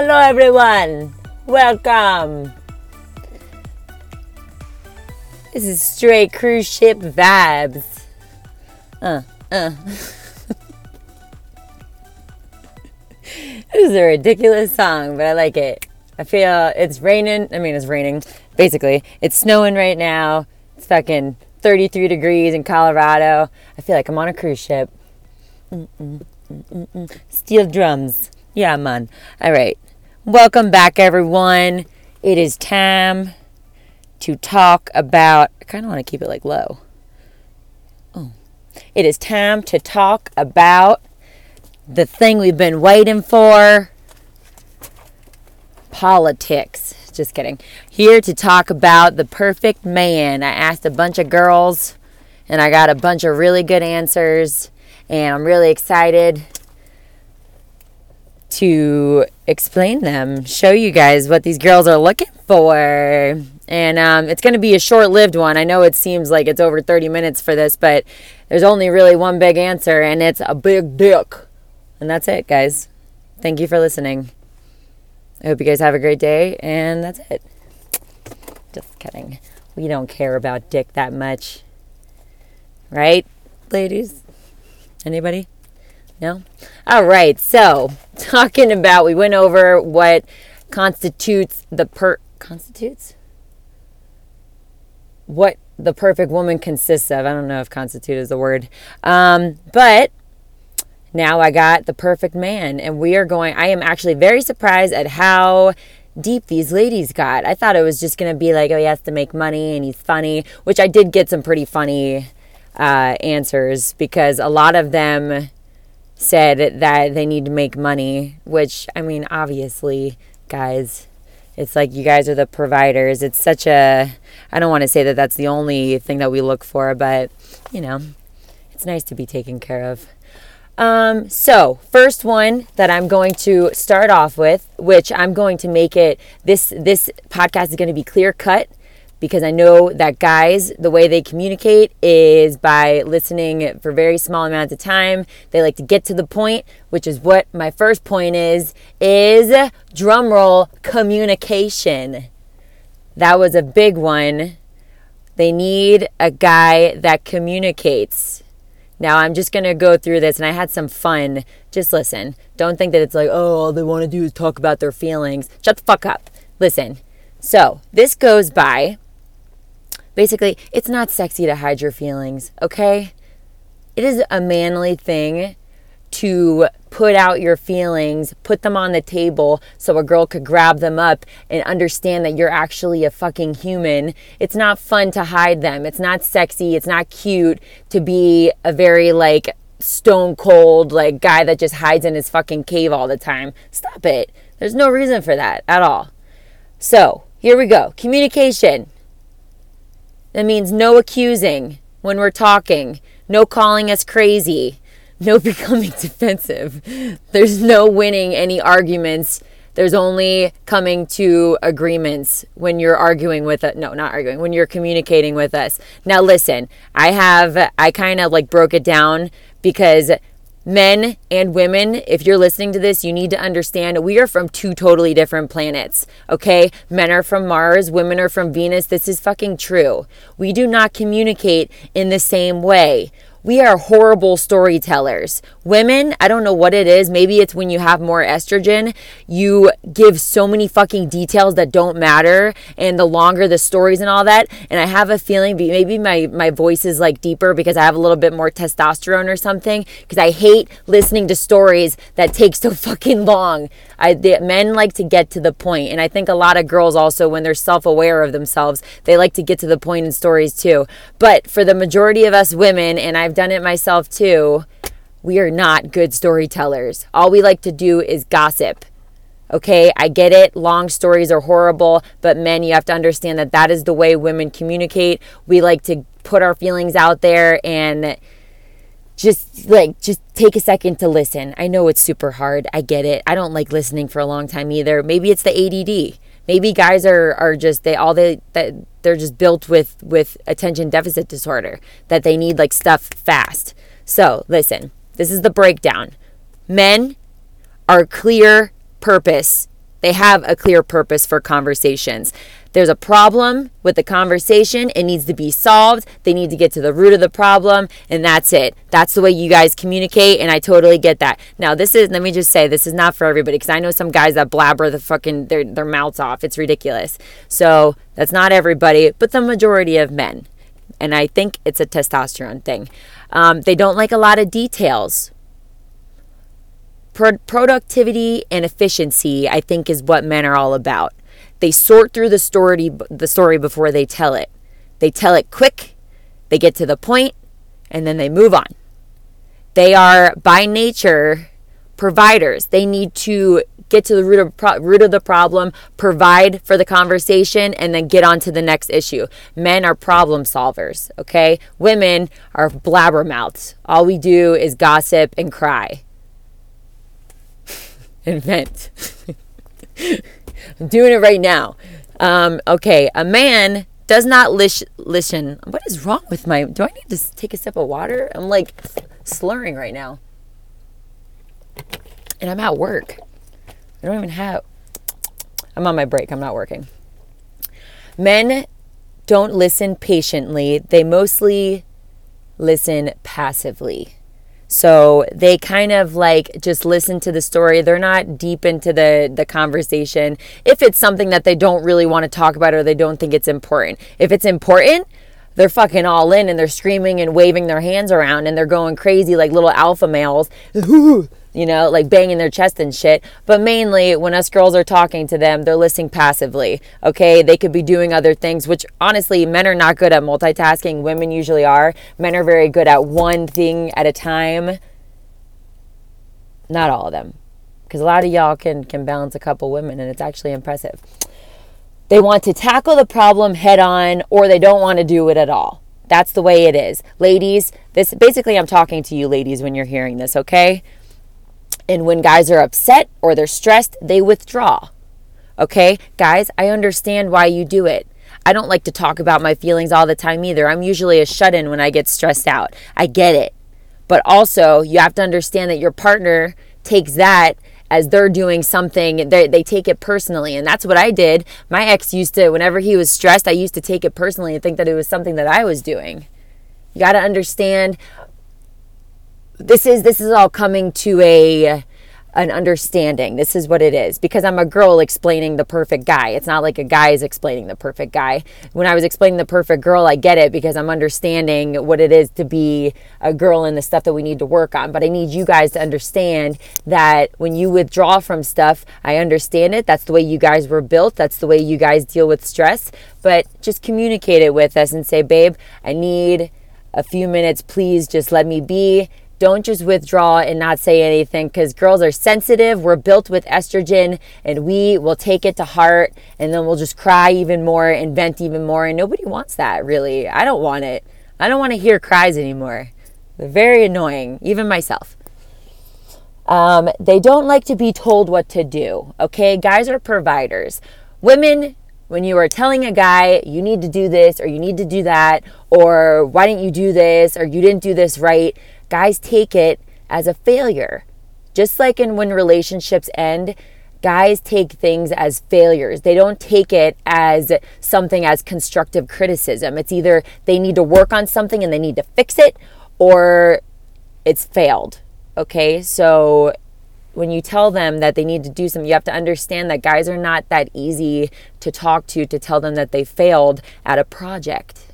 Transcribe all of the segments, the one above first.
Hello, everyone. Welcome. This is straight cruise ship vibes. Uh, uh. this is a ridiculous song, but I like it. I feel it's raining. I mean, it's raining. Basically, it's snowing right now. It's fucking 33 degrees in Colorado. I feel like I'm on a cruise ship. Mm-mm, mm-mm. Steel drums. Yeah, man. All right. Welcome back, everyone. It is time to talk about. I kind of want to keep it like low. Oh. It is time to talk about the thing we've been waiting for politics. Just kidding. Here to talk about the perfect man. I asked a bunch of girls and I got a bunch of really good answers, and I'm really excited to explain them, show you guys what these girls are looking for. And um, it's going to be a short lived one. I know it seems like it's over 30 minutes for this, but there's only really one big answer, and it's a big dick. And that's it, guys. Thank you for listening. I hope you guys have a great day, and that's it. Just kidding. We don't care about dick that much. Right, ladies? Anybody? No? All right, so talking about, we went over what constitutes the per. Constitutes? What the perfect woman consists of. I don't know if constitute is the word. Um, but now I got the perfect man, and we are going. I am actually very surprised at how deep these ladies got. I thought it was just going to be like, oh, he has to make money and he's funny, which I did get some pretty funny uh, answers because a lot of them said that they need to make money, which, I mean, obviously, guys, it's like you guys are the providers. It's such a, I don't want to say that that's the only thing that we look for, but, you know, it's nice to be taken care of. Um, so first one that I'm going to start off with, which I'm going to make it this this podcast is going to be clear cut because I know that guys the way they communicate is by listening for very small amounts of time. They like to get to the point, which is what my first point is is drumroll communication. That was a big one. They need a guy that communicates now I'm just going to go through this and I had some fun. Just listen. Don't think that it's like, oh, all they want to do is talk about their feelings. Shut the fuck up. Listen. So this goes by basically, it's not sexy to hide your feelings, okay? It is a manly thing to put out your feelings, put them on the table so a girl could grab them up and understand that you're actually a fucking human. It's not fun to hide them. It's not sexy. It's not cute to be a very like stone cold like guy that just hides in his fucking cave all the time. Stop it. There's no reason for that at all. So, here we go. Communication. That means no accusing when we're talking, no calling us crazy no becoming defensive. There's no winning any arguments. There's only coming to agreements when you're arguing with us. No, not arguing, when you're communicating with us. Now, listen, I have, I kind of like broke it down because men and women, if you're listening to this, you need to understand we are from two totally different planets, okay? Men are from Mars, women are from Venus. This is fucking true. We do not communicate in the same way we are horrible storytellers. Women, I don't know what it is. Maybe it's when you have more estrogen, you give so many fucking details that don't matter. And the longer the stories and all that. And I have a feeling maybe my, my voice is like deeper because I have a little bit more testosterone or something. Because I hate listening to stories that take so fucking long. I, the, men like to get to the point. And I think a lot of girls also, when they're self aware of themselves, they like to get to the point in stories too. But for the majority of us women, and I've done it myself too. We are not good storytellers. All we like to do is gossip. Okay, I get it. Long stories are horrible, but men, you have to understand that that is the way women communicate. We like to put our feelings out there and just like just take a second to listen. I know it's super hard. I get it. I don't like listening for a long time either. Maybe it's the ADD. Maybe guys are are just they all they that they're just built with with attention deficit disorder that they need like stuff fast. So, listen. This is the breakdown. Men are clear purpose They have a clear purpose for conversations. There's a problem with the conversation. It needs to be solved. They need to get to the root of the problem, and that's it. That's the way you guys communicate, and I totally get that. Now, this is, let me just say, this is not for everybody because I know some guys that blabber the fucking, their, their mouths off. It's ridiculous. So, that's not everybody, but the majority of men. And I think it's a testosterone thing. Um, they don't like a lot of details Pro- productivity and efficiency, I think, is what men are all about. They sort through the story, the story before they tell it. They tell it quick, they get to the point, and then they move on. They are by nature providers. They need to get to the root of, pro- root of the problem, provide for the conversation, and then get on to the next issue. Men are problem solvers, okay? Women are blabbermouths. All we do is gossip and cry and vent. I'm doing it right now. Um, okay, a man does not lish, listen. What is wrong with my? Do I need to take a sip of water? I'm like slurring right now, and I'm at work. I don't even have. I'm on my break. I'm not working. Men don't listen patiently. They mostly listen passively. So they kind of like just listen to the story. They're not deep into the the conversation. If it's something that they don't really want to talk about or they don't think it's important. If it's important, they're fucking all in and they're screaming and waving their hands around and they're going crazy like little alpha males. you know, like banging their chest and shit. But mainly, when us girls are talking to them, they're listening passively. Okay, they could be doing other things, which honestly, men are not good at multitasking. Women usually are. Men are very good at one thing at a time. Not all of them, because a lot of y'all can can balance a couple women, and it's actually impressive. They want to tackle the problem head on, or they don't want to do it at all. That's the way it is. Ladies, this basically I'm talking to you ladies when you're hearing this, okay? And when guys are upset or they're stressed, they withdraw. Okay, guys, I understand why you do it. I don't like to talk about my feelings all the time either. I'm usually a shut in when I get stressed out. I get it. But also, you have to understand that your partner takes that as they're doing something, they, they take it personally. And that's what I did. My ex used to, whenever he was stressed, I used to take it personally and think that it was something that I was doing. You got to understand this is this is all coming to a an understanding. This is what it is because I'm a girl explaining the perfect guy. It's not like a guy is explaining the perfect guy. When I was explaining the perfect girl, I get it because I'm understanding what it is to be a girl and the stuff that we need to work on. But I need you guys to understand that when you withdraw from stuff, I understand it. That's the way you guys were built. That's the way you guys deal with stress. But just communicate it with us and say, babe, I need a few minutes. Please just let me be don't just withdraw and not say anything because girls are sensitive. We're built with estrogen and we will take it to heart and then we'll just cry even more and vent even more. And nobody wants that, really. I don't want it. I don't want to hear cries anymore. They're very annoying, even myself. Um, they don't like to be told what to do. Okay, guys are providers. Women, when you are telling a guy you need to do this or you need to do that or why didn't you do this or you didn't do this right, guys take it as a failure. Just like in when relationships end, guys take things as failures. They don't take it as something as constructive criticism. It's either they need to work on something and they need to fix it or it's failed. Okay? So when you tell them that they need to do something, you have to understand that guys are not that easy to talk to to tell them that they failed at a project.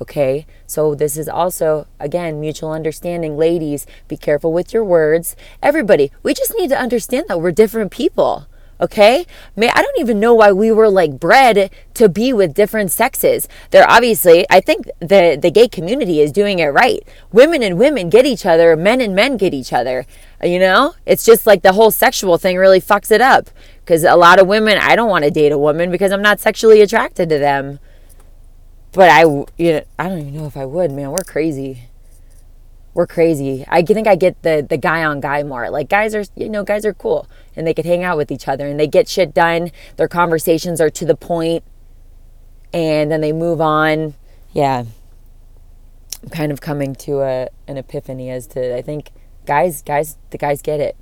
Okay, so this is also, again, mutual understanding. Ladies, be careful with your words. Everybody, we just need to understand that we're different people. Okay? May I don't even know why we were like bred to be with different sexes. They're obviously, I think the the gay community is doing it right. Women and women get each other, men and men get each other. You know? It's just like the whole sexual thing really fucks it up. Because a lot of women, I don't want to date a woman because I'm not sexually attracted to them. But I, you know, I don't even know if I would, man. We're crazy. We're crazy. I think I get the the guy on guy more. Like guys are, you know, guys are cool and they could hang out with each other and they get shit done. Their conversations are to the point and then they move on. Yeah. I'm kind of coming to a an epiphany as to I think guys guys the guys get it.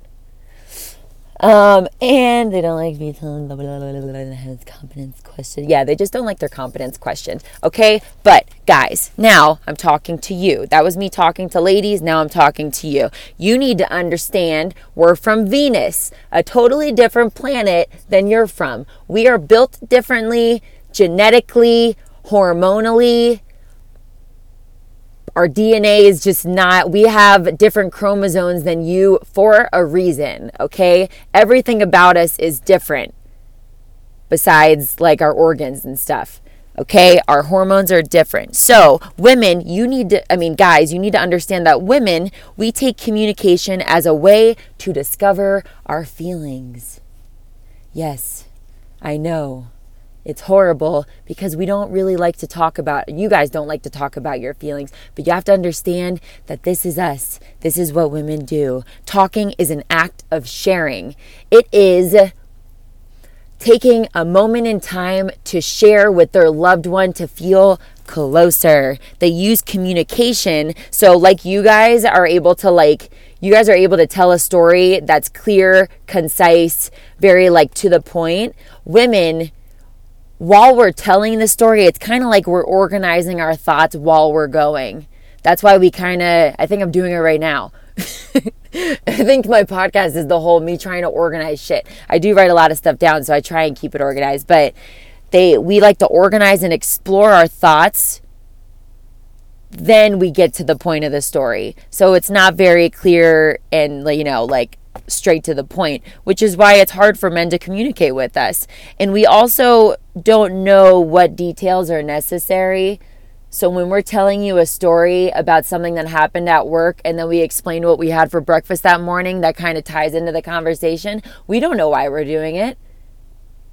Um, and they don't like me telling blah, blah, blah, blah, blah, confidence question. Yeah, they just don't like their confidence questions. Okay. But guys, now I'm talking to you. That was me talking to ladies. Now I'm talking to you. You need to understand we're from Venus, a totally different planet than you're from. We are built differently, genetically, hormonally, our DNA is just not, we have different chromosomes than you for a reason, okay? Everything about us is different besides like our organs and stuff. Okay, our hormones are different. So, women, you need to, I mean, guys, you need to understand that women, we take communication as a way to discover our feelings. Yes, I know. It's horrible because we don't really like to talk about, you guys don't like to talk about your feelings, but you have to understand that this is us. This is what women do. Talking is an act of sharing, it is taking a moment in time to share with their loved one to feel closer. They use communication. So, like, you guys are able to, like, you guys are able to tell a story that's clear, concise, very like to the point. Women, while we're telling the story, it's kind of like we're organizing our thoughts while we're going. That's why we kind of, I think I'm doing it right now. I think my podcast is the whole me trying to organize shit. I do write a lot of stuff down, so I try and keep it organized, but they we like to organize and explore our thoughts then we get to the point of the story. So it's not very clear and you know like straight to the point, which is why it's hard for men to communicate with us. And we also don't know what details are necessary. So when we're telling you a story about something that happened at work and then we explain what we had for breakfast that morning, that kind of ties into the conversation. We don't know why we're doing it.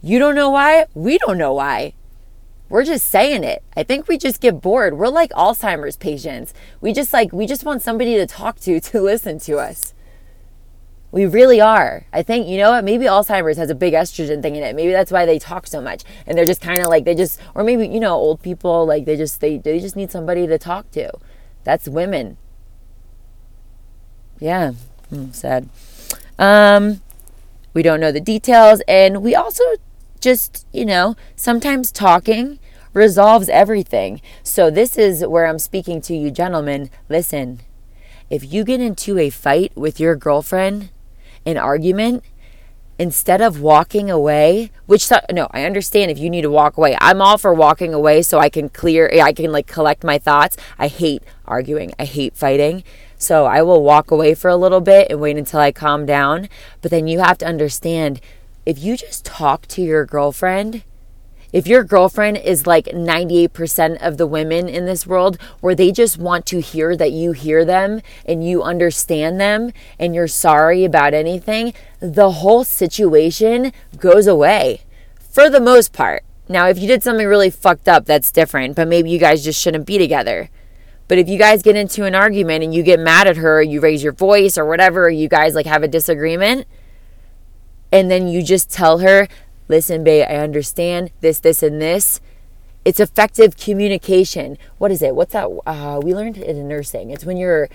You don't know why? We don't know why. We're just saying it. I think we just get bored. We're like Alzheimer's patients. We just like we just want somebody to talk to to listen to us. We really are. I think, you know what? Maybe Alzheimer's has a big estrogen thing in it. Maybe that's why they talk so much. And they're just kind of like, they just, or maybe, you know, old people, like they just, they, they just need somebody to talk to. That's women. Yeah. Hmm, sad. Um, we don't know the details. And we also just, you know, sometimes talking resolves everything. So this is where I'm speaking to you, gentlemen. Listen, if you get into a fight with your girlfriend, an argument, instead of walking away, which no, I understand if you need to walk away. I'm all for walking away so I can clear, I can like collect my thoughts. I hate arguing, I hate fighting. So I will walk away for a little bit and wait until I calm down. But then you have to understand if you just talk to your girlfriend, if your girlfriend is like 98% of the women in this world where they just want to hear that you hear them and you understand them and you're sorry about anything, the whole situation goes away for the most part. Now, if you did something really fucked up, that's different, but maybe you guys just shouldn't be together. But if you guys get into an argument and you get mad at her, you raise your voice or whatever, you guys like have a disagreement, and then you just tell her, listen, babe, I understand this, this, and this. It's effective communication. What is it? What's that? Uh, we learned it in nursing. It's when you're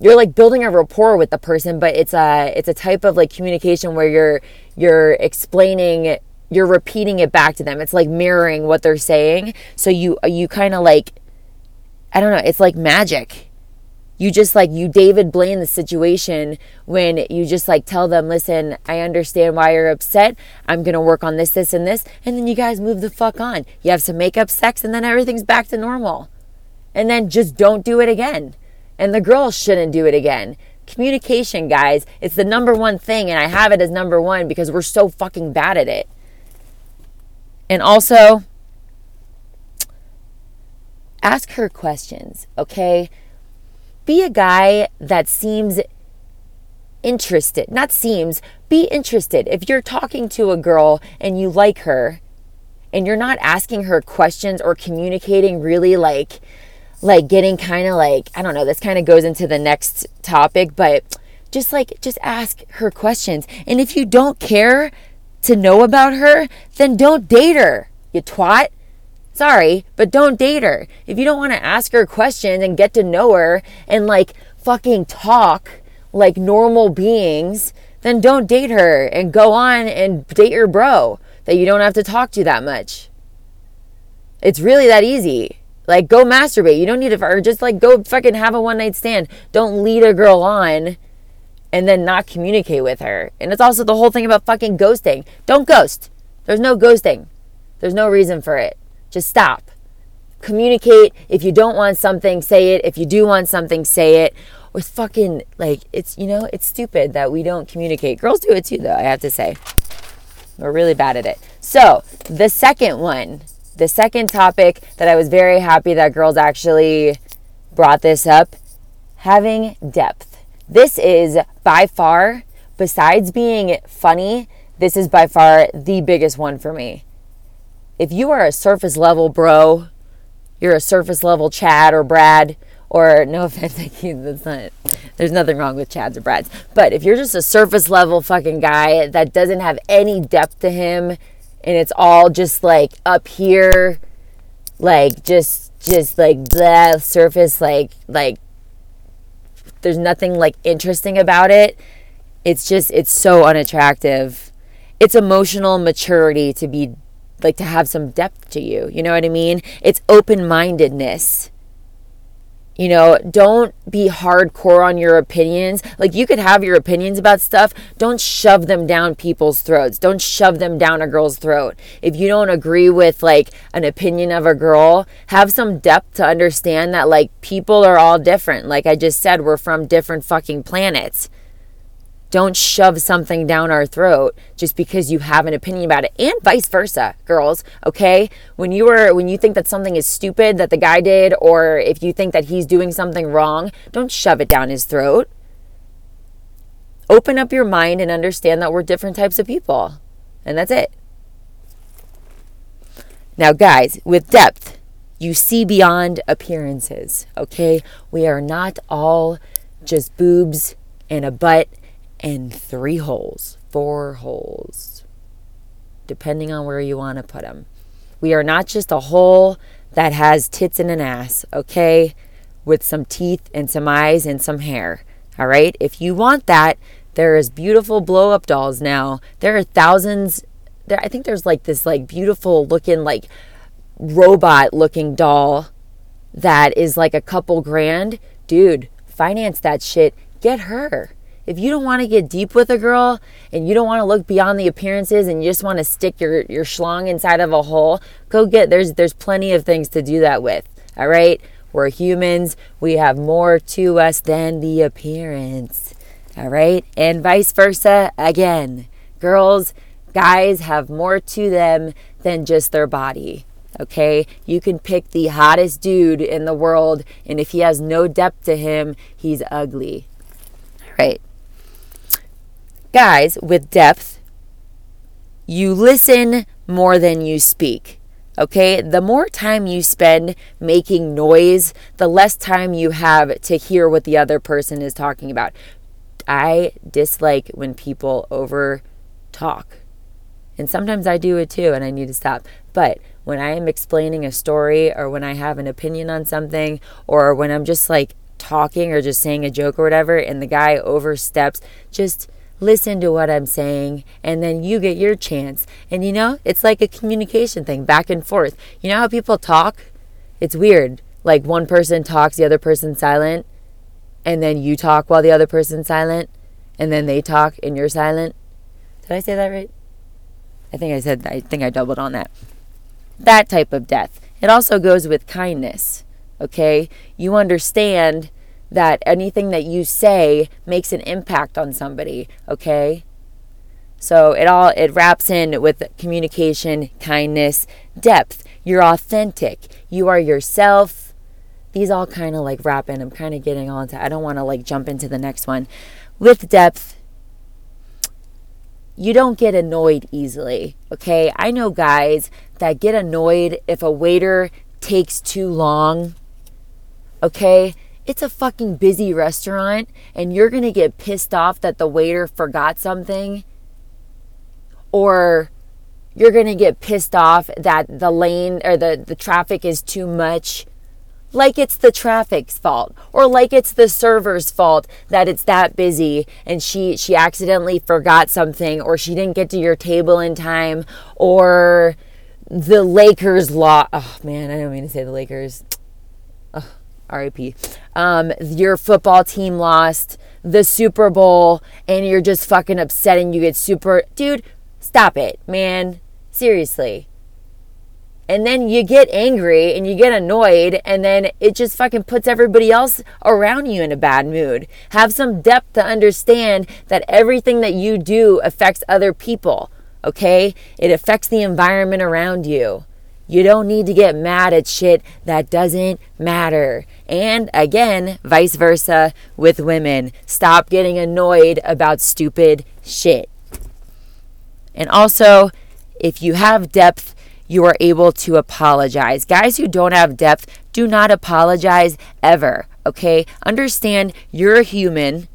you're like building a rapport with the person, but it's a it's a type of like communication where you're you're explaining you're repeating it back to them. It's like mirroring what they're saying. So you you kind of like I don't know, it's like magic you just like you David Blaine the situation when you just like tell them, listen, I understand why you're upset. I'm gonna work on this, this, and this, and then you guys move the fuck on. You have some makeup sex, and then everything's back to normal. And then just don't do it again. And the girl shouldn't do it again. Communication, guys, it's the number one thing, and I have it as number one because we're so fucking bad at it. And also, ask her questions, okay? Be a guy that seems interested. Not seems, be interested. If you're talking to a girl and you like her and you're not asking her questions or communicating really like like getting kind of like I don't know, this kind of goes into the next topic, but just like just ask her questions. And if you don't care to know about her, then don't date her. You twat. Sorry, but don't date her. If you don't want to ask her questions and get to know her and like fucking talk like normal beings, then don't date her and go on and date your bro that you don't have to talk to that much. It's really that easy. Like, go masturbate. You don't need to, or just like go fucking have a one night stand. Don't lead a girl on and then not communicate with her. And it's also the whole thing about fucking ghosting. Don't ghost. There's no ghosting, there's no reason for it. Just stop. Communicate. If you don't want something, say it. If you do want something, say it. With fucking, like, it's, you know, it's stupid that we don't communicate. Girls do it too, though, I have to say. We're really bad at it. So, the second one the second topic that I was very happy that girls actually brought this up having depth. This is by far, besides being funny, this is by far the biggest one for me. If you are a surface level bro, you're a surface level Chad or Brad, or no offense, that's not, there's nothing wrong with Chads or Brads, but if you're just a surface level fucking guy that doesn't have any depth to him, and it's all just like up here like just just like the surface like like there's nothing like interesting about it it's just it's so unattractive. It's emotional maturity to be like to have some depth to you you know what i mean it's open-mindedness you know, don't be hardcore on your opinions. Like, you could have your opinions about stuff. Don't shove them down people's throats. Don't shove them down a girl's throat. If you don't agree with, like, an opinion of a girl, have some depth to understand that, like, people are all different. Like I just said, we're from different fucking planets. Don't shove something down our throat just because you have an opinion about it and vice versa, girls, okay? When you are when you think that something is stupid that the guy did or if you think that he's doing something wrong, don't shove it down his throat. Open up your mind and understand that we're different types of people. And that's it. Now, guys, with depth, you see beyond appearances, okay? We are not all just boobs and a butt and three holes, four holes, depending on where you want to put them. We are not just a hole that has tits and an ass, okay? With some teeth and some eyes and some hair. All right? If you want that, there is beautiful blow up dolls now. There are thousands there I think there's like this like beautiful looking like robot looking doll that is like a couple grand. Dude, finance that shit. Get her. If you don't want to get deep with a girl and you don't want to look beyond the appearances and you just want to stick your, your schlong inside of a hole, go get there's there's plenty of things to do that with. All right? We're humans. We have more to us than the appearance. All right? And vice versa again. Girls, guys have more to them than just their body. Okay? You can pick the hottest dude in the world, and if he has no depth to him, he's ugly. All right? Guys with depth, you listen more than you speak. Okay, the more time you spend making noise, the less time you have to hear what the other person is talking about. I dislike when people over talk. And sometimes I do it too, and I need to stop. But when I am explaining a story, or when I have an opinion on something, or when I'm just like talking or just saying a joke or whatever, and the guy oversteps, just listen to what I'm saying, and then you get your chance. And you know, it's like a communication thing, back and forth. You know how people talk? It's weird. Like one person talks, the other person's silent, and then you talk while the other person's silent, and then they talk and you're silent. Did I say that right? I think I said, I think I doubled on that. That type of death. It also goes with kindness, okay? You understand that anything that you say makes an impact on somebody, okay? So it all it wraps in with communication, kindness, depth. You're authentic. You are yourself. These all kind of like wrap in. I'm kind of getting on to I don't want to like jump into the next one. With depth, you don't get annoyed easily, okay? I know guys that get annoyed if a waiter takes too long. Okay? It's a fucking busy restaurant and you're going to get pissed off that the waiter forgot something or you're going to get pissed off that the lane or the, the traffic is too much. Like it's the traffic's fault or like it's the server's fault that it's that busy and she she accidentally forgot something or she didn't get to your table in time or the Lakers law oh man I don't mean to say the Lakers RIP um, your football team lost the Super Bowl and you're just fucking upset and you get super dude stop it man. Seriously. And then you get angry and you get annoyed and then it just fucking puts everybody else around you in a bad mood. Have some depth to understand that everything that you do affects other people okay? It affects the environment around you you don't need to get mad at shit that doesn't matter. And again, vice versa with women. Stop getting annoyed about stupid shit. And also, if you have depth, you are able to apologize. Guys who don't have depth, do not apologize ever, okay? Understand you're a human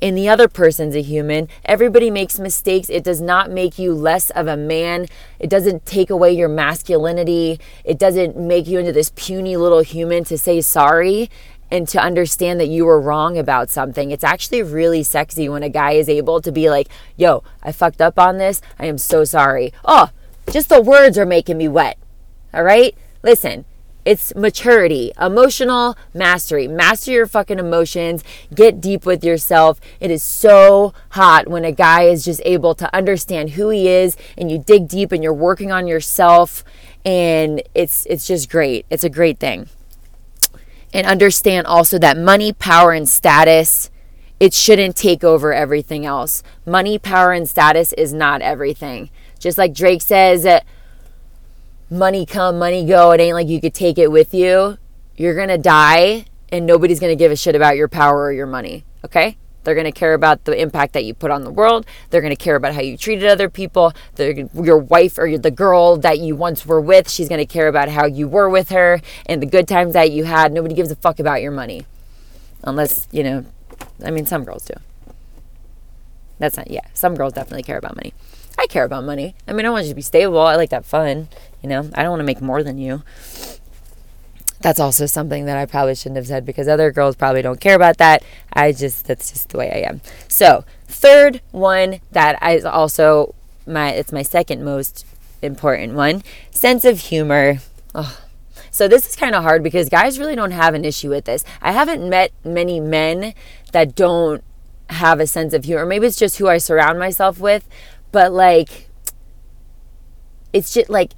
and the other person's a human. Everybody makes mistakes. It does not make you less of a man. It doesn't take away your masculinity. It doesn't make you into this puny little human to say sorry and to understand that you were wrong about something. It's actually really sexy when a guy is able to be like, yo, I fucked up on this. I am so sorry. Oh, just the words are making me wet. All right? Listen, it's maturity, emotional mastery. Master your fucking emotions. Get deep with yourself. It is so hot when a guy is just able to understand who he is and you dig deep and you're working on yourself and it's it's just great. It's a great thing. And understand also that money, power and status it shouldn't take over everything else. Money, power and status is not everything. Just like Drake says, money come, money go. It ain't like you could take it with you. You're going to die and nobody's going to give a shit about your power or your money. Okay? They're going to care about the impact that you put on the world. They're going to care about how you treated other people. They're, your wife or the girl that you once were with, she's going to care about how you were with her and the good times that you had. Nobody gives a fuck about your money. Unless, you know, I mean, some girls do. That's not, yeah, some girls definitely care about money. I care about money. I mean, I want you to be stable. I like that fun. You know, I don't want to make more than you. That's also something that I probably shouldn't have said because other girls probably don't care about that. I just, that's just the way I am. So, third one that is also my, it's my second most important one sense of humor. Oh. So, this is kind of hard because guys really don't have an issue with this. I haven't met many men that don't have a sense of humor. Maybe it's just who I surround myself with, but like it's just like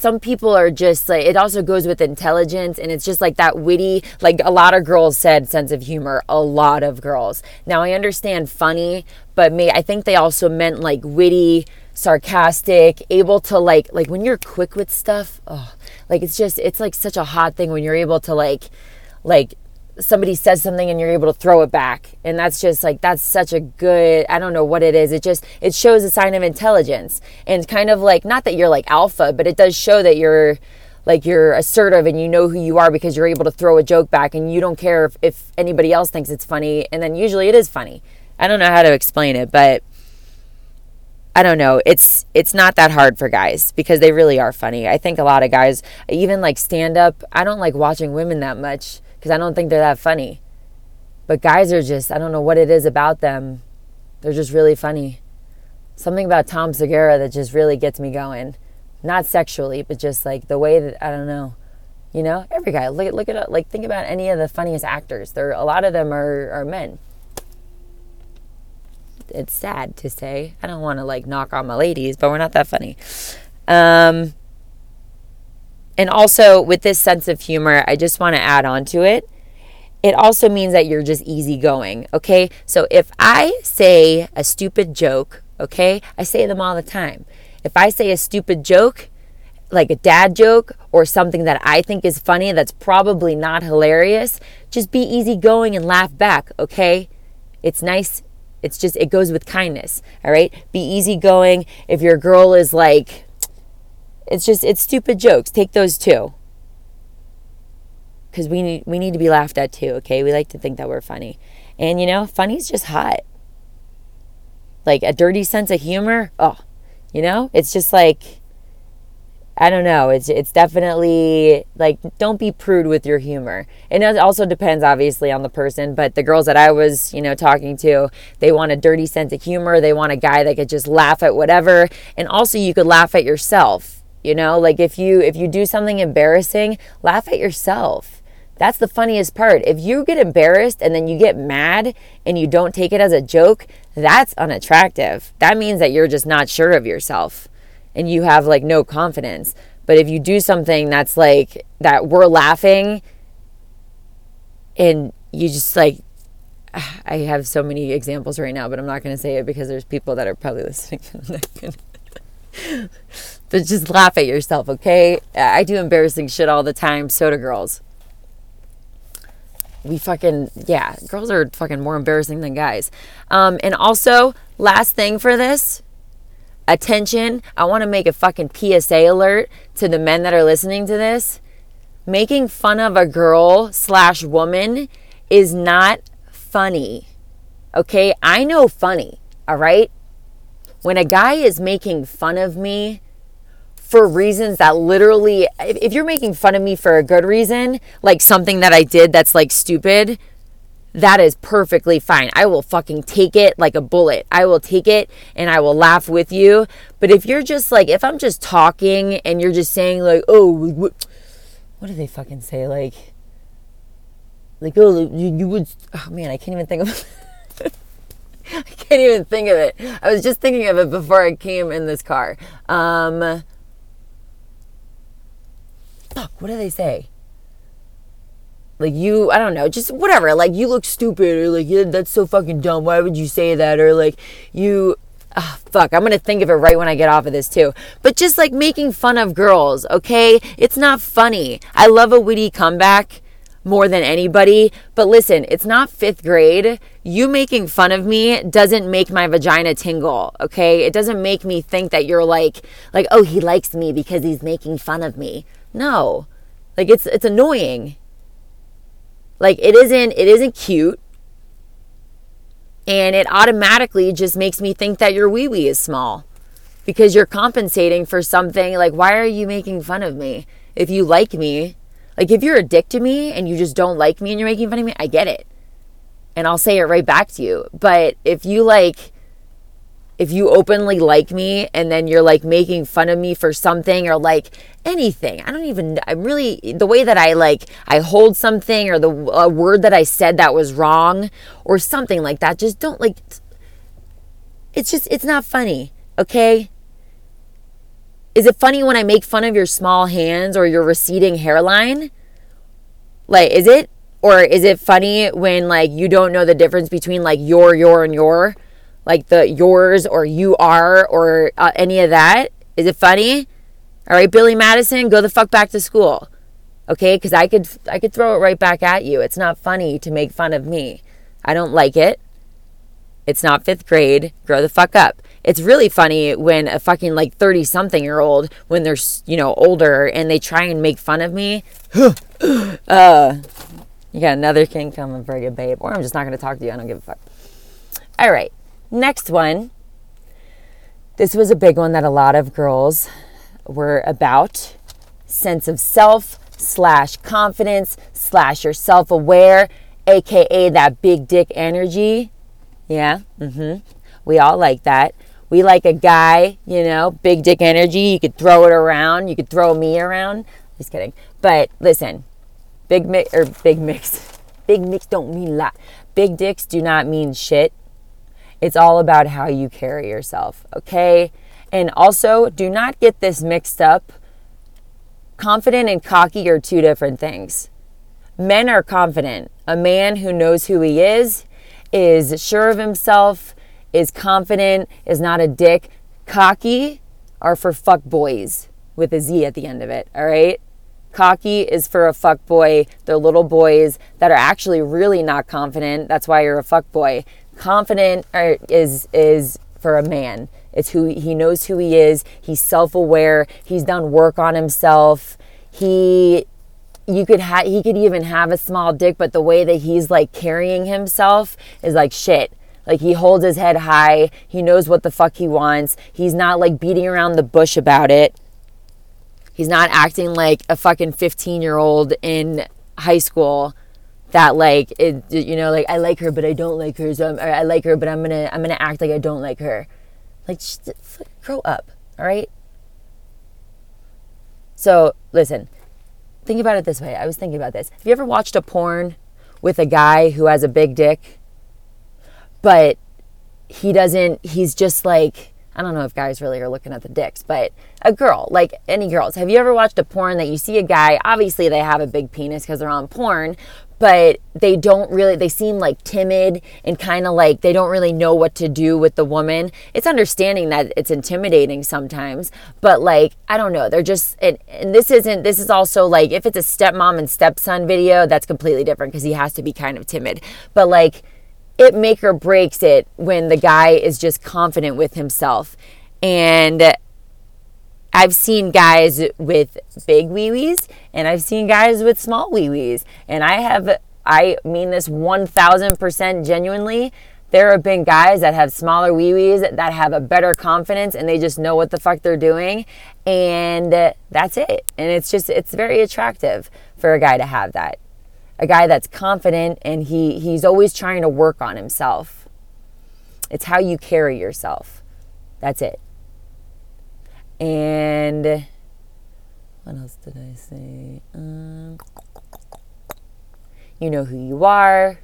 some people are just like it also goes with intelligence and it's just like that witty like a lot of girls said sense of humor a lot of girls. Now i understand funny but me i think they also meant like witty sarcastic able to like like when you're quick with stuff oh like it's just it's like such a hot thing when you're able to like like somebody says something and you're able to throw it back and that's just like that's such a good i don't know what it is it just it shows a sign of intelligence and kind of like not that you're like alpha but it does show that you're like you're assertive and you know who you are because you're able to throw a joke back and you don't care if, if anybody else thinks it's funny and then usually it is funny i don't know how to explain it but I don't know. It's it's not that hard for guys because they really are funny. I think a lot of guys even like stand up. I don't like watching women that much because I don't think they're that funny. But guys are just, I don't know what it is about them. They're just really funny. Something about Tom Segura that just really gets me going. Not sexually, but just like the way that, I don't know. You know, every guy, look, look at, like, think about any of the funniest actors. There, a lot of them are, are men. It's sad to say. I don't want to like knock on my ladies, but we're not that funny. Um, and also, with this sense of humor, I just want to add on to it. It also means that you're just easygoing, okay? So if I say a stupid joke, okay, I say them all the time. If I say a stupid joke, like a dad joke or something that I think is funny that's probably not hilarious, just be easygoing and laugh back, okay? It's nice. It's just, it goes with kindness, all right? Be easygoing. If your girl is like, it's just it's stupid jokes. Take those too. Cuz we need we need to be laughed at too, okay? We like to think that we're funny. And you know, funny's just hot. Like a dirty sense of humor. Oh, you know? It's just like I don't know. It's it's definitely like don't be prude with your humor. And it also depends obviously on the person, but the girls that I was, you know, talking to, they want a dirty sense of humor. They want a guy that could just laugh at whatever. And also you could laugh at yourself. You know, like if you if you do something embarrassing, laugh at yourself. That's the funniest part. If you get embarrassed and then you get mad and you don't take it as a joke, that's unattractive. That means that you're just not sure of yourself and you have like no confidence. But if you do something that's like that we're laughing and you just like I have so many examples right now, but I'm not going to say it because there's people that are probably listening. But just laugh at yourself, okay? I do embarrassing shit all the time. So do girls. We fucking, yeah, girls are fucking more embarrassing than guys. Um, and also, last thing for this attention, I want to make a fucking PSA alert to the men that are listening to this. Making fun of a girl slash woman is not funny. Okay? I know funny, all right? When a guy is making fun of me for reasons that literally, if you're making fun of me for a good reason, like something that I did that's like stupid, that is perfectly fine. I will fucking take it like a bullet. I will take it and I will laugh with you. But if you're just like, if I'm just talking and you're just saying, like, oh, what, what do they fucking say? Like, like, oh, you, you would, oh man, I can't even think of I can't even think of it. I was just thinking of it before I came in this car. Um, fuck, what do they say? like you i don't know just whatever like you look stupid or like yeah, that's so fucking dumb why would you say that or like you oh, fuck i'm gonna think of it right when i get off of this too. But just like making fun of girls okay? It's not funny. I love a witty comeback more than anybody but listen it's not fifth grade. You making fun of me doesn't make my vagina tingle okay? It doesn't make me think that you're like like oh he likes me because he's making fun of me no like it's it's annoying like it isn't it isn't cute. And it automatically just makes me think that your wee wee is small because you're compensating for something like why are you making fun of me? If you like me, like if you're a dick to me and you just don't like me and you're making fun of me, I get it. And I'll say it right back to you. But if you like if you openly like me and then you're like making fun of me for something or like anything i don't even i'm really the way that i like i hold something or the a word that i said that was wrong or something like that just don't like it's just it's not funny okay? Is it funny when i make fun of your small hands or your receding hairline? Like is it? Or is it funny when like you don't know the difference between like your your and your like the yours or you are or uh, any of that? Is it funny? All right, Billy Madison, go the fuck back to school. Okay? Cuz I could I could throw it right back at you. It's not funny to make fun of me. I don't like it. It's not 5th grade. Grow the fuck up. It's really funny when a fucking like 30 something year old when they're, you know, older and they try and make fun of me. uh you got another king coming for you, babe. Or I'm just not going to talk to you. I don't give a fuck. All right. Next one. This was a big one that a lot of girls were about sense of self slash confidence slash you're self aware, aka that big dick energy. Yeah, mm-hmm. We all like that. We like a guy, you know, big dick energy. You could throw it around. You could throw me around. Just kidding. But listen, big mix or big mix. Big mix don't mean a lot. Big dicks do not mean shit. It's all about how you carry yourself, okay? And also, do not get this mixed up. Confident and cocky are two different things. Men are confident. A man who knows who he is, is sure of himself, is confident, is not a dick. Cocky are for fuck boys with a Z at the end of it, all right? Cocky is for a fuck boy. They're little boys that are actually really not confident. That's why you're a fuck boy confident uh, is is for a man. It's who he knows who he is. He's self-aware. He's done work on himself. He you could have he could even have a small dick, but the way that he's like carrying himself is like shit. Like he holds his head high. He knows what the fuck he wants. He's not like beating around the bush about it. He's not acting like a fucking 15 year old in high school that like it, you know like I like her but I don't like her so I'm, I like her but I'm gonna I'm gonna act like I don't like her like just grow up all right so listen think about it this way I was thinking about this have you ever watched a porn with a guy who has a big dick but he doesn't he's just like I don't know if guys really are looking at the dicks, but a girl, like any girls, have you ever watched a porn that you see a guy? Obviously, they have a big penis because they're on porn, but they don't really, they seem like timid and kind of like they don't really know what to do with the woman. It's understanding that it's intimidating sometimes, but like, I don't know, they're just, and, and this isn't, this is also like, if it's a stepmom and stepson video, that's completely different because he has to be kind of timid. But like, it make or breaks it when the guy is just confident with himself. And I've seen guys with big wee wees and I've seen guys with small wee wees. And I have, I mean this 1000% genuinely. There have been guys that have smaller wee wees that have a better confidence and they just know what the fuck they're doing. And that's it. And it's just, it's very attractive for a guy to have that a guy that's confident and he he's always trying to work on himself. It's how you carry yourself. That's it. And what else did I say? Um, you know who you are,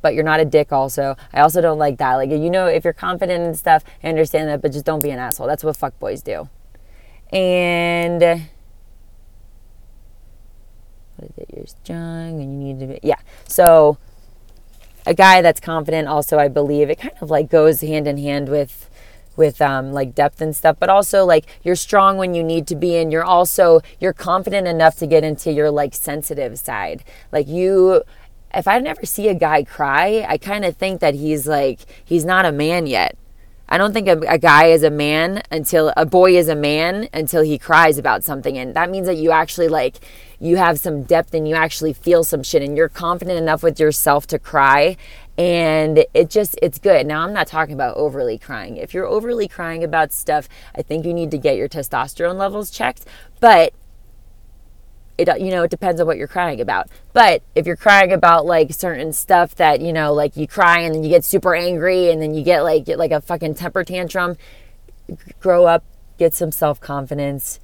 but you're not a dick. Also, I also don't like that. Like you know, if you're confident and stuff, I understand that, but just don't be an asshole. That's what fuck boys do. And what is it? You're strong and you need to be, yeah. So a guy that's confident also, I believe it kind of like goes hand in hand with, with um, like depth and stuff, but also like you're strong when you need to be, and you're also you're confident enough to get into your like sensitive side. Like you, if I never see a guy cry, I kind of think that he's like he's not a man yet. I don't think a, a, guy is a man until a boy is a man until he cries about something. And that means that you actually like, you have some depth and you actually feel some shit and you're confident enough with yourself to cry. And it just, it's good. Now, I'm not talking about overly crying. If you're overly crying about stuff, I think you need to get your testosterone levels checked. But it you know it depends on what you're crying about. But if you're crying about like certain stuff that you know like you cry and then you get super angry and then you get like get like a fucking temper tantrum grow up get some self-confidence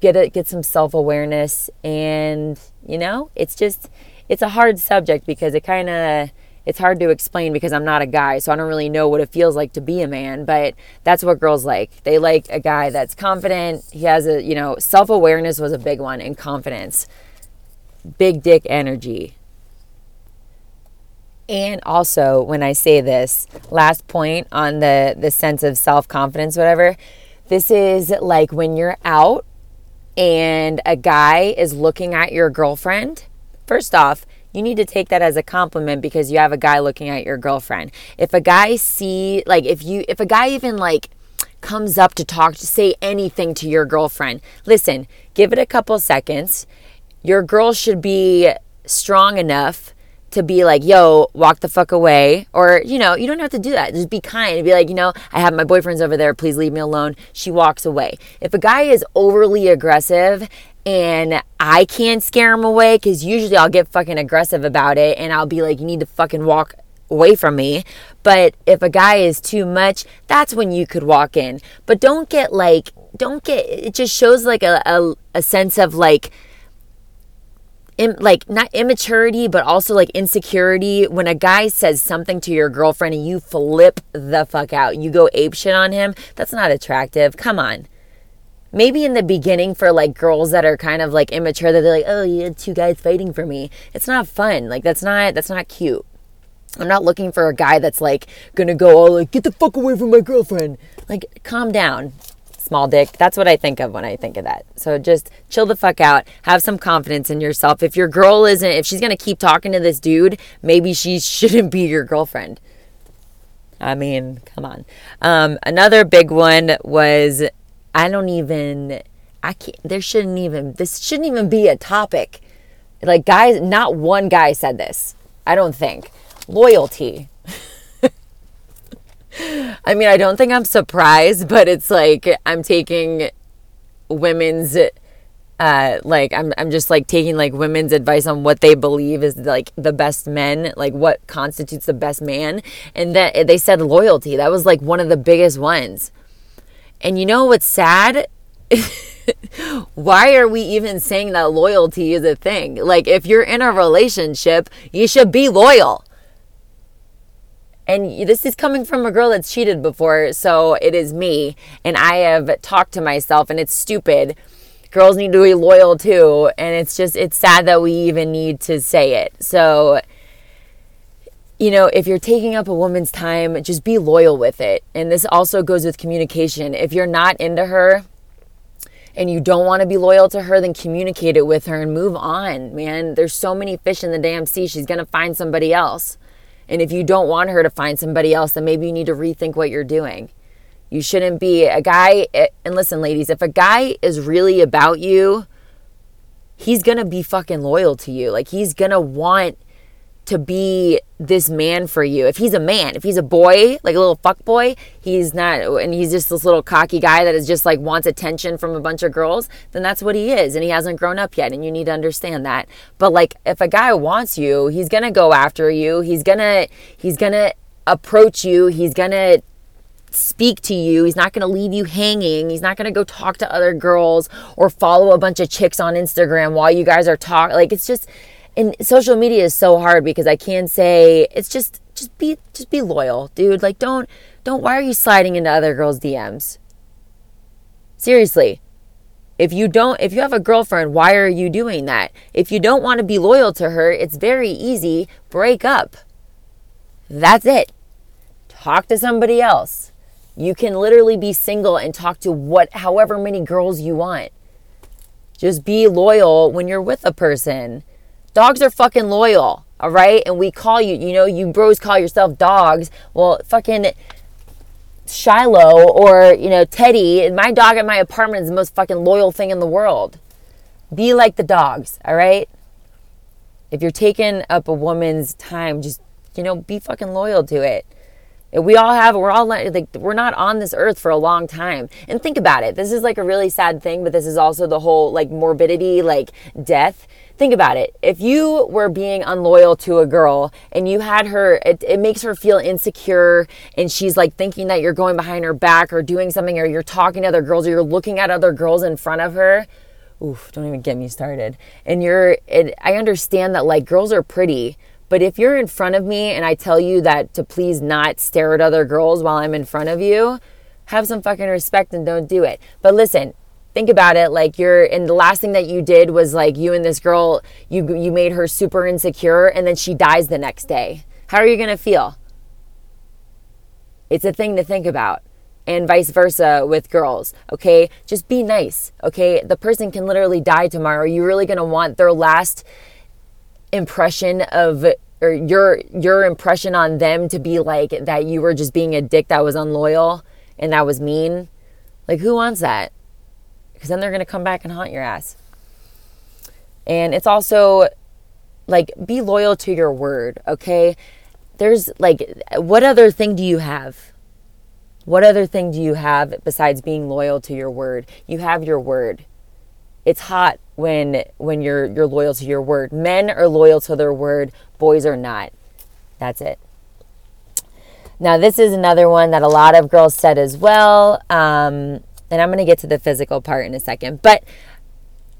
get it get some self-awareness and you know it's just it's a hard subject because it kind of it's hard to explain because I'm not a guy, so I don't really know what it feels like to be a man, but that's what girls like. They like a guy that's confident. He has a, you know, self awareness was a big one and confidence. Big dick energy. And also, when I say this, last point on the, the sense of self confidence, whatever, this is like when you're out and a guy is looking at your girlfriend. First off, you need to take that as a compliment because you have a guy looking at your girlfriend. If a guy see like if you if a guy even like comes up to talk to say anything to your girlfriend, listen, give it a couple seconds. Your girl should be strong enough to be like, yo, walk the fuck away. Or, you know, you don't have to do that. Just be kind be like, you know, I have my boyfriend's over there. Please leave me alone. She walks away. If a guy is overly aggressive and I can't scare him away because usually I'll get fucking aggressive about it and I'll be like, you need to fucking walk away from me. But if a guy is too much, that's when you could walk in. But don't get like, don't get, it just shows like a, a, a sense of like, in, like not immaturity, but also like insecurity. When a guy says something to your girlfriend and you flip the fuck out, you go ape shit on him, that's not attractive. Come on maybe in the beginning for like girls that are kind of like immature that they're like oh you had two guys fighting for me. It's not fun. Like that's not that's not cute. I'm not looking for a guy that's like gonna go oh like get the fuck away from my girlfriend. Like calm down small dick. That's what i think of when i think of that. So just chill the fuck out. Have some confidence in yourself. If your girl isn't if she's gonna keep talking to this dude maybe she shouldn't be your girlfriend. I mean, come on. Um, another big one was I don't even, I can't, there shouldn't even, this shouldn't even be a topic. Like, guys, not one guy said this, I don't think. Loyalty. I mean, I don't think I'm surprised, but it's like I'm taking women's uh, like I'm, I'm just like taking like women's advice on what they believe is like the best men like what constitutes the best man and that they said loyalty that was like one of the biggest ones and you know what's sad? Why are we even saying that loyalty is a thing? Like if you're in a relationship you should be loyal. And this is coming from a girl that's cheated before so it is me. And i have talked to myself and it's stupid. Girls need to be loyal too. And it's just it's sad that we even need to say it. So you know if you're taking up a woman's time just be loyal with it. And this also goes with communication. If you're not into her and you don't want to be loyal to her then communicate it with her and move on man. There's so many fish in the damn sea. She's going to find somebody else. And if you don't want her to find somebody else then maybe you need to rethink what you're doing. You shouldn't be a guy. Eh, and listen, ladies, if a guy is really about you, he's going to be fucking loyal to you. Like, he's going to want to be this man for you. If he's a man, if he's a boy, like a little fuck boy, he's not, and he's just this little cocky guy that is just like wants attention from a bunch of girls, then that's what he is. And he hasn't grown up yet. And you need to understand that. But like, if a guy wants you, he's going to go after you. He's going to, he's going to approach you. He's going to speak to you. He's not going to leave you hanging. He's not going to go talk to other girls or follow a bunch of chicks on Instagram while you guys are talking. Like it's just and social media is so hard because I can't say it's just just be just be loyal, dude. Like don't don't why are you sliding into other girls' DMs? Seriously. If you don't if you have a girlfriend, why are you doing that? If you don't want to be loyal to her, it's very easy, break up. That's it. Talk to somebody else. You can literally be single and talk to what however many girls you want. Just be loyal when you're with a person. Dogs are fucking loyal, all right? And we call you, you know, you bros call yourself dogs. Well, fucking Shiloh or, you know, Teddy, my dog at my apartment is the most fucking loyal thing in the world. Be like the dogs, all right? If you're taking up a woman's time, just, you know, be fucking loyal to it. We all have, we're all like, we're not on this earth for a long time. And think about it. This is like a really sad thing, but this is also the whole like morbidity, like death. Think about it. If you were being unloyal to a girl and you had her, it, it makes her feel insecure and she's like thinking that you're going behind her back or doing something or you're talking to other girls or you're looking at other girls in front of her. Oof, don't even get me started. And you're, it, I understand that like girls are pretty but if you're in front of me and I tell you that to please not stare at other girls while I'm in front of you, have some fucking respect and don't do it. But listen, think about it like you're and the last thing that you did was like you and this girl you you made her super insecure and then she dies the next day. How are you going to feel? It's a thing to think about. And vice versa with girls, okay? Just be nice, okay? The person can literally die tomorrow. You really to want their last impression of or your your impression on them to be like that you were just being a dick that was unloyal and that was mean like who wants that because then they're going to come back and haunt your ass and it's also like be loyal to your word okay there's like what other thing do you have what other thing do you have besides being loyal to your word you have your word it's hot when when you're you're loyal to your word. Men are loyal to their word, boys are not. That's it. Now this is another one that a lot of girls said as well. Um, and I'm going to get to the physical part in a second, but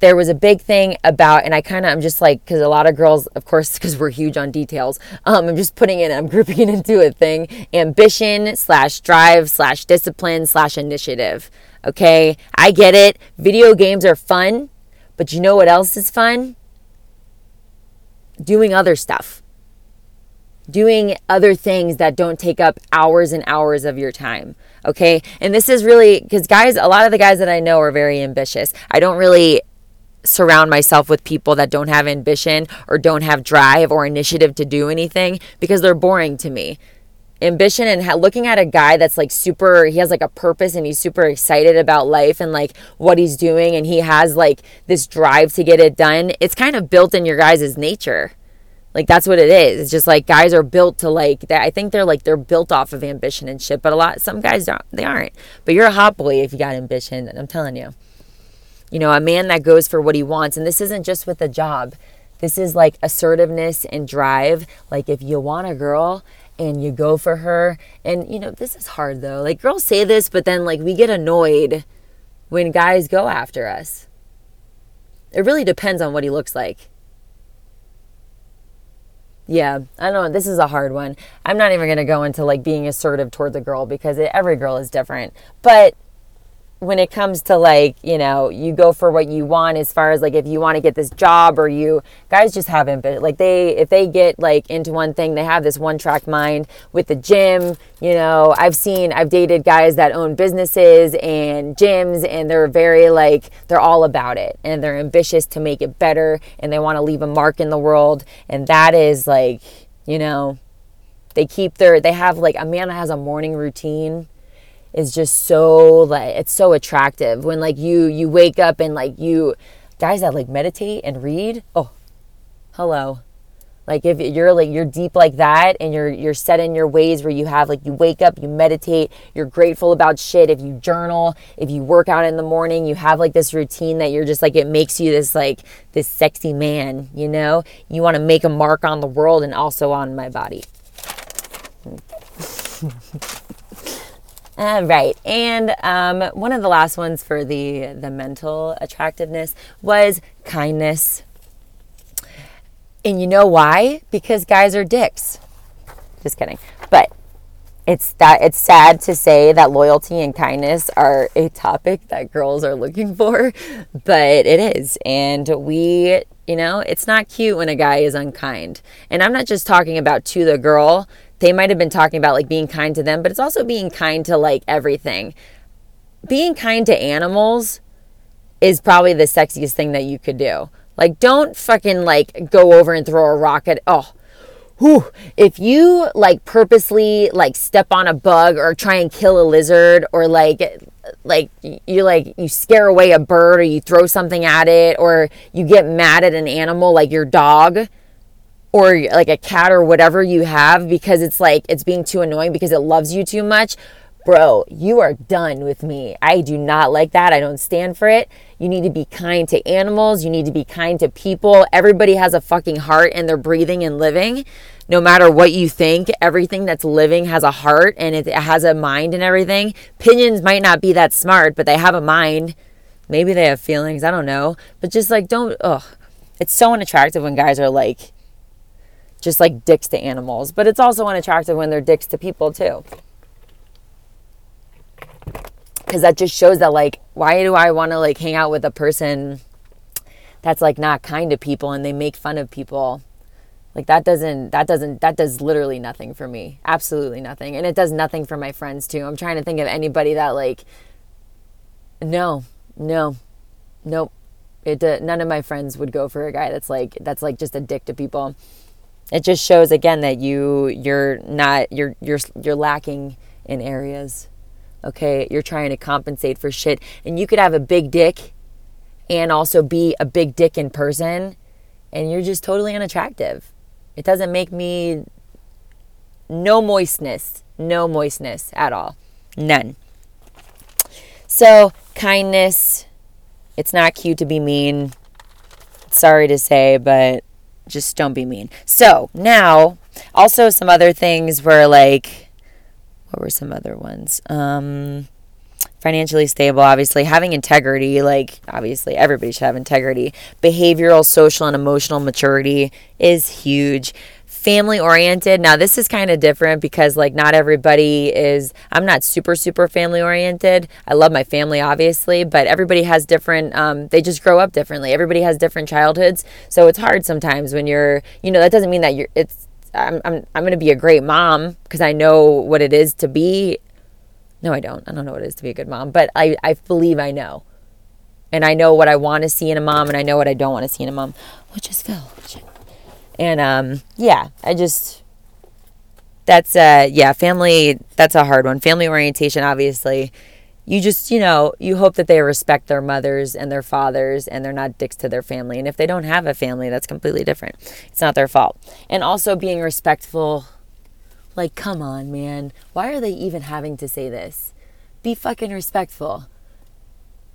there was a big thing about, and I kind of, I'm just like, because a lot of girls, of course, because we're huge on details, um, I'm just putting it, I'm grouping it into a thing ambition slash drive slash discipline slash initiative. Okay, I get it. Video games are fun, but you know what else is fun? Doing other stuff. Doing other things that don't take up hours and hours of your time. Okay. And this is really because guys, a lot of the guys that I know are very ambitious. I don't really surround myself with people that don't have ambition or don't have drive or initiative to do anything because they're boring to me ambition and ha- looking at a guy that's like super he has like a purpose and he's super excited about life and like what he's doing and he has like this drive to get it done it's kind of built in your guys' nature like that's what it is it's just like guys are built to like that i think they're like they're built off of ambition and shit but a lot some guys don't they aren't but you're a hot boy if you got ambition i'm telling you You know, a man that goes for what he wants. And this isn't just with a job, this is like assertiveness and drive. Like, if you want a girl, and you go for her. And, you know, this is hard though. Like, girls say this, but then, like, we get annoyed when guys go after us. It really depends on what he looks like. Yeah, I don't know. This is a hard one. I'm not even going to go into like being assertive toward the girl because it, every girl is different. But when it comes to like you know you go for what you want as far as like if you want to get this job or you guys just have ambition like they if they get like into one thing they have this one track mind with the gym you know i've seen i've dated guys that own businesses and gyms and they're very like they're all about it and they're ambitious to make it better and they want to leave a mark in the world and that is like you know they keep their they have like a man that has a morning routine is just so like it's so attractive. When like you you wake up and like you guys that like meditate and read oh hello. Like if you're like you're deep like that and you're you're set in your ways where you have like you wake up you meditate you're grateful about shit if you journal if you work out in the morning you have like this routine that you're just like it makes you this like this sexy man you know? You want to make a mark on the world and also on my body uh, right, and um, one of the last ones for the the mental attractiveness was kindness. And you know why? Because guys are dicks. Just kidding. But it's that it's sad to say that loyalty and kindness are a topic that girls are looking for, but it is. And we, you know, it's not cute when a guy is unkind. And I'm not just talking about to the girl they might have been talking about like being kind to them, but it's also being kind to like everything. Being kind to animals is probably the sexiest thing that you could do. Like, don't fucking like go over and throw a rock at, oh, whew, if you like purposely like step on a bug or try and kill a lizard or like like you like you scare away a bird or you throw something at it or you get mad at an animal like your dog or like a cat or whatever you have because it's like it's being too annoying because it loves you too much, bro, you are done with me. I do not like that. I don't stand for it. You need to be kind to animals. You need to be kind to people. Everybody has a fucking heart and they're breathing and living. No matter what you think, everything that's living has a heart and it has a mind and everything. Pigeons might not be that smart, but they have a mind. Maybe they have feelings. I don't know. But just like, don't, ugh. It's so unattractive when guys are like, just like dicks to animals, but it's also unattractive when they're dicks to people too. Cuz that just shows that like why do I want to like hang out with a person that's like not kind to people and they make fun of people? Like that doesn't that doesn't that does literally nothing for me. Absolutely nothing. And it does nothing for my friends too. I'm trying to think of anybody that like no, no. Nope. It uh, none of my friends would go for a guy that's like that's like just a dick to people it just shows again that you you're not you're you're you're lacking in areas okay? You're trying to compensate for shit. And you could have a big dick and also be a big dick in person and you're just totally unattractive. It doesn't make me no moistness no moistness at all. None. So kindness it's not cute to be mean. Sorry to say but just don't be mean. So now, also some other things were like, what were some other ones? Um, financially stable, obviously, having integrity, like obviously everybody should have integrity. Behavioral, social, and emotional maturity is huge family oriented. Now, this is kind of different because, like, not everybody is, I'm not super, super family oriented. I love my family, obviously, but everybody has different, um, they just grow up differently. Everybody has different childhoods. So it's hard sometimes when you're, you know, that doesn't mean that you're, it's, I'm, I'm, I'm going to be a great mom because I know what it is to be. No, I don't. I don't know what it is to be a good mom, but I, I believe I know. And I know what I want to see in a mom and I know what I don't want to see in a mom, which is Phil. And um, yeah, I just that's uh yeah, family that's a hard one. Family orientation obviously you just, you know, you hope that they respect their mothers and their fathers and they're not dicks to their family. And if they don't have a family, that's completely different. It's not their fault. And also being respectful. Like, come on, man. Why are they even having to say this? Be fucking respectful.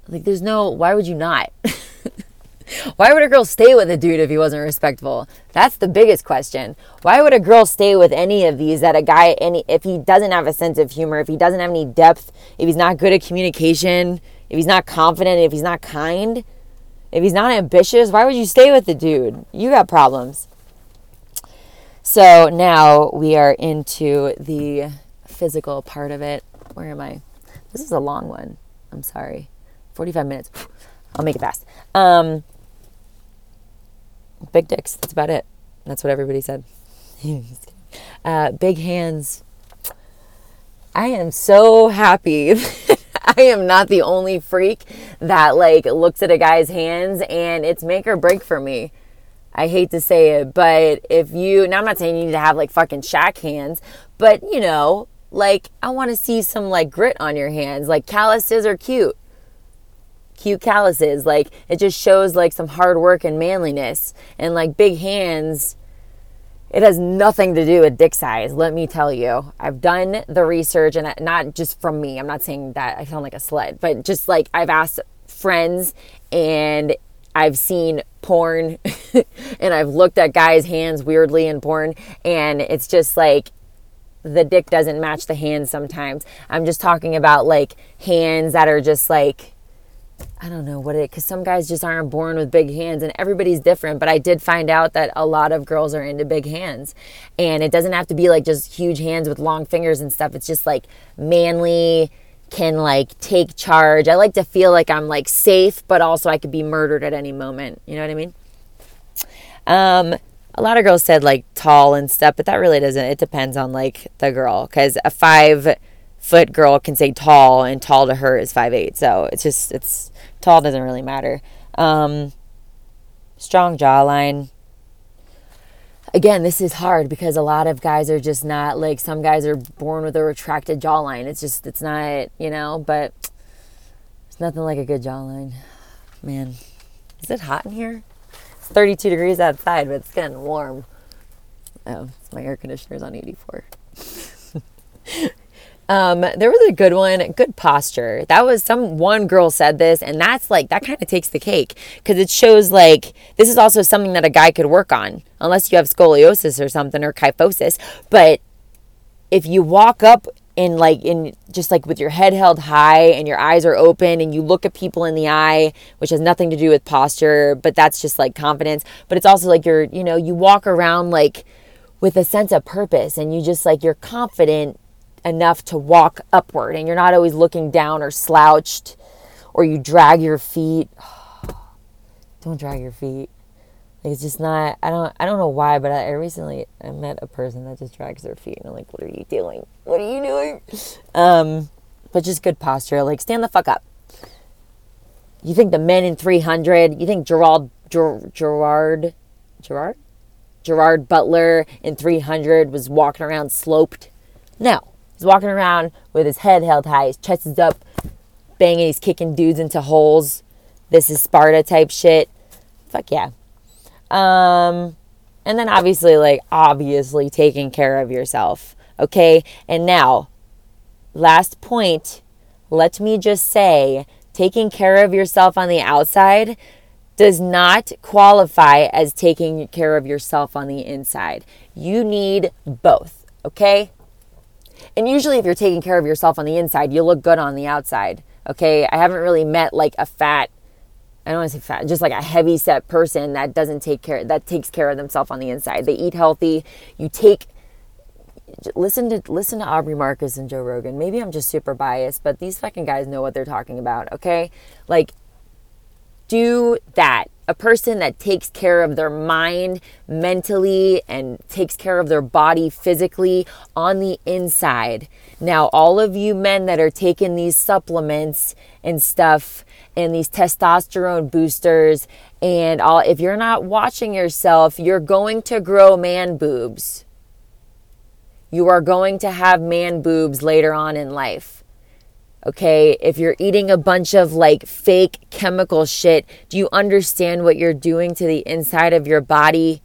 Like, there's no, why would you not? Why would a girl stay with a dude if he wasn't respectful? That's the biggest question. Why would a girl stay with any of these that a guy any if he doesn't have a sense of humor, if he doesn't have any depth, if he's not good at communication, if he's not confident, if he's not kind, if he's not ambitious, why would you stay with the dude? You got problems. So now we are into the physical part of it. Where am I? This is a long one. I'm sorry. 45 minutes. I'll make it fast. Um, big dicks. That's about it. That's what everybody said. uh, big hands. I am so happy. I am not the only freak that like looks at a guy's hands and it's make or break for me. I hate to say it, but if you, now I'm not saying you need to have like fucking Shaq hands, but you know, like I want to see some like grit on your hands. Like calluses are cute cute calluses. Like it just shows like some hard work and manliness. And like big hands, it has nothing to do with dick size, let me tell you. I've done the research and not just from me. I'm not saying that I sound like a slut, but just like I've asked friends and I've seen porn and I've looked at guys' hands weirdly in porn and it's just like the dick doesn't match the hands sometimes. I'm just talking about like hands that are just like I don't know what it because some guys just aren't born with big hands and everybody's different. But I did find out that a lot of girls are into big hands, and it doesn't have to be like just huge hands with long fingers and stuff. It's just like manly, can like take charge. I like to feel like I'm like safe, but also I could be murdered at any moment. You know what I mean? Um, a lot of girls said like tall and stuff, but that really doesn't. It depends on like the girl because a five foot girl can say tall and tall to her is five eight. So it's just it's tall doesn't really matter. Um, strong jawline. Again, this is hard because a lot of guys are just not like some guys are born with a retracted jawline. It's just it's not you know, but it's nothing like a good jawline. Man, is it hot in here? It's 32 degrees outside, but it's getting warm. Oh, my air conditioner's on 84. Um, there was a good one, good posture. That was some one girl said this, and that's like that kind of takes the cake because it shows like this is also something that a guy could work on, unless you have scoliosis or something or kyphosis. But if you walk up in like in just like with your head held high and your eyes are open and you look at people in the eye, which has nothing to do with posture, but that's just like confidence. But it's also like you're, you know, you walk around like with a sense of purpose and you just like you're confident enough to walk upward and you're not always looking down or slouched or you drag your feet. don't drag your feet. Like it's just not I don't I don't know why, but I, recently I met a person that just drags their feet and I'm like, what are you doing? What are you doing? Um, but just good posture. Like stand the fuck up. You think the men in 300, you think Gerald Ger, Gerard Gerard Gerard Butler in 300 was walking around sloped? No. He's walking around with his head held high, his chest is up, banging, he's kicking dudes into holes. This is Sparta type shit. Fuck yeah. Um, and then obviously, like, obviously taking care of yourself. Okay. And now, last point, let me just say taking care of yourself on the outside does not qualify as taking care of yourself on the inside. You need both. Okay. And usually, if you're taking care of yourself on the inside, you look good on the outside. Okay. I haven't really met like a fat, I don't want to say fat, just like a heavy set person that doesn't take care, that takes care of themselves on the inside. They eat healthy. You take, listen to listen to Aubrey Marcus and Joe Rogan. Maybe I'm just super biased, but these fucking guys know what they're talking about, okay? Like do that a person that takes care of their mind mentally and takes care of their body physically on the inside. Now, all of you men that are taking these supplements and stuff and these testosterone boosters and all if you're not watching yourself, you're going to grow man boobs. You are going to have man boobs later on in life. Okay, if you're eating a bunch of like fake chemical shit, do you understand what you're doing to the inside of your body?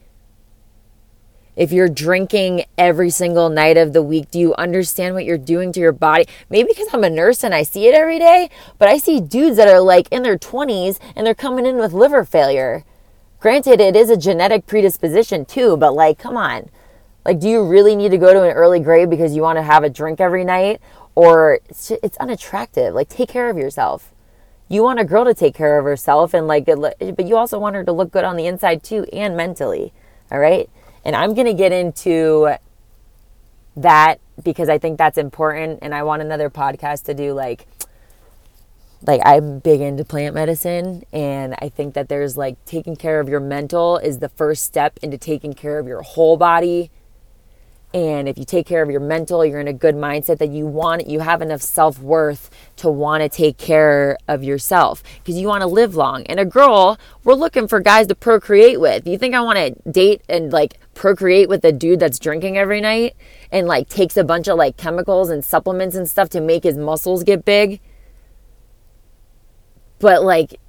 If you're drinking every single night of the week, do you understand what you're doing to your body? Maybe because I'm a nurse and I see it every day, but I see dudes that are like in their 20s and they're coming in with liver failure. Granted, it is a genetic predisposition too, but like, come on. Like, do you really need to go to an early grave because you want to have a drink every night? Or it's, it's unattractive. Like, take care of yourself. You want a girl to take care of herself and like, but you also want her to look good on the inside too and mentally. All right. And I'm going to get into that because I think that's important. And I want another podcast to do like, like I'm big into plant medicine and I think that there's like taking care of your mental is the first step into taking care of your whole body. And if you take care of your mental, you're in a good mindset that you want you have enough self-worth to want to take care of yourself because you want to live long. And a girl, we're looking for guys to procreate with. You think I want to date and like procreate with a dude that's drinking every night and like takes a bunch of like chemicals and supplements and stuff to make his muscles get big? But like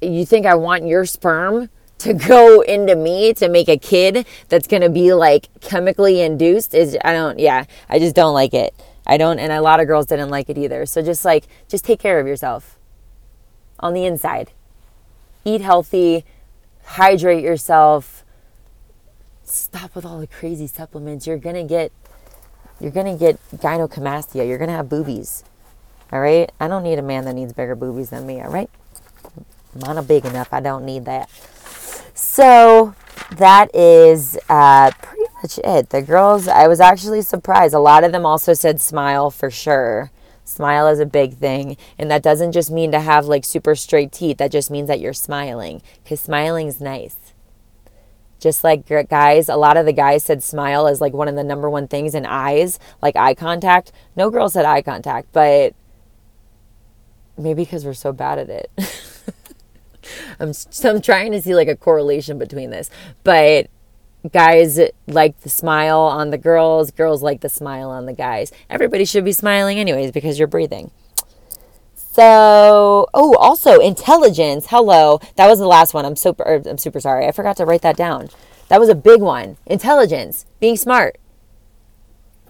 you think I want your sperm to go into me to make a kid that's going to be like chemically induced is I don't yeah, I just don't like it. I don't and a lot of girls didn't like it either. So just like just take care of yourself on the inside. Eat healthy, hydrate yourself, stop with all the crazy supplements. You're gonna get you're gonna get gynecomastia. You're gonna have boobies. All right. I don't need a man that needs bigger boobies than me. All right. Mine are big enough. I don't need that. So that is uh, pretty much it. The girls, I was actually surprised. A lot of them also said smile for sure. Smile is a big thing. And that doesn't just mean to have like super straight teeth. That just means that you're smiling because smiling is nice just like guys a lot of the guys said smile is like one of the number one things in eyes like eye contact no girl said eye contact but maybe because we're so bad at it I'm, so I'm trying to see like a correlation between this but guys like the smile on the girls girls like the smile on the guys everybody should be smiling anyways because you're breathing so, oh, also intelligence. Hello, that was the last one. I'm super. Er, I'm super sorry. I forgot to write that down. That was a big one. Intelligence, being smart.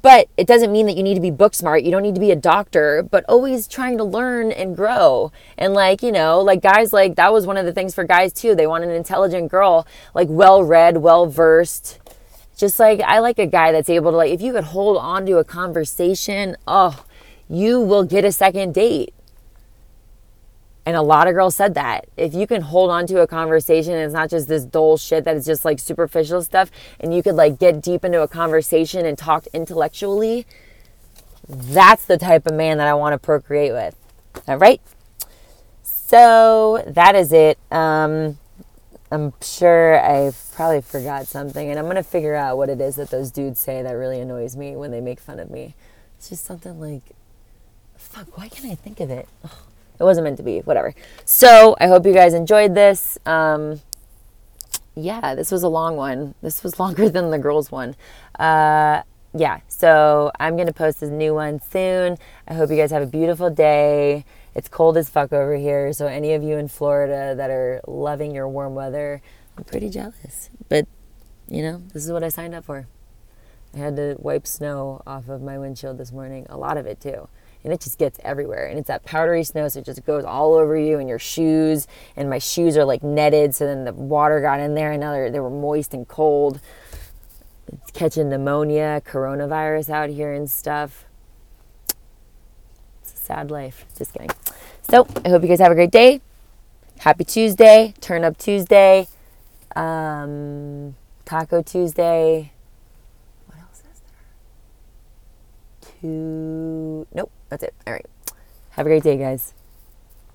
But it doesn't mean that you need to be book smart. You don't need to be a doctor, but always trying to learn and grow. And like, you know, like guys like that was one of the things for guys too. They want an intelligent girl, like well read, well versed. Just like I like a guy that's able to like if you could hold on to a conversation, oh, you will get a second date and a lot of girls said that. If you can hold on to a conversation and it's not just this dull shit that is just like superficial stuff, and you could like get deep into a conversation and talk intellectually, that's the type of man that I want to procreate with. All right. So that is it. Um, I'm sure I probably forgot something, and I'm gonna figure out what it is that those dudes say that really annoys me when they make fun of me. It's just something like, fuck, why can't I think of it? It wasn't meant to be, whatever. So I hope you guys enjoyed this. Um, yeah, this was a long one. This was longer than the girls' one. Uh, yeah, so I'm going to post this new one soon. I hope you guys have a beautiful day. It's cold as fuck over here. So, any of you in Florida that are loving your warm weather, I'm pretty jealous. But, you know, this is what I signed up for. I had to wipe snow off of my windshield this morning, a lot of it too and it just gets everywhere. And it's that powdery snow, so it just goes all over you and your shoes. And my shoes are like netted, so then the water got in there, and now they were moist and cold. It's catching pneumonia, coronavirus out here and stuff. It's a sad life. Just kidding. So I hope you guys have a great day. Happy Tuesday, Turn Up Tuesday, um, Taco Tuesday. What else is there? Two. Nope. That's it. All right. Have a great day, guys.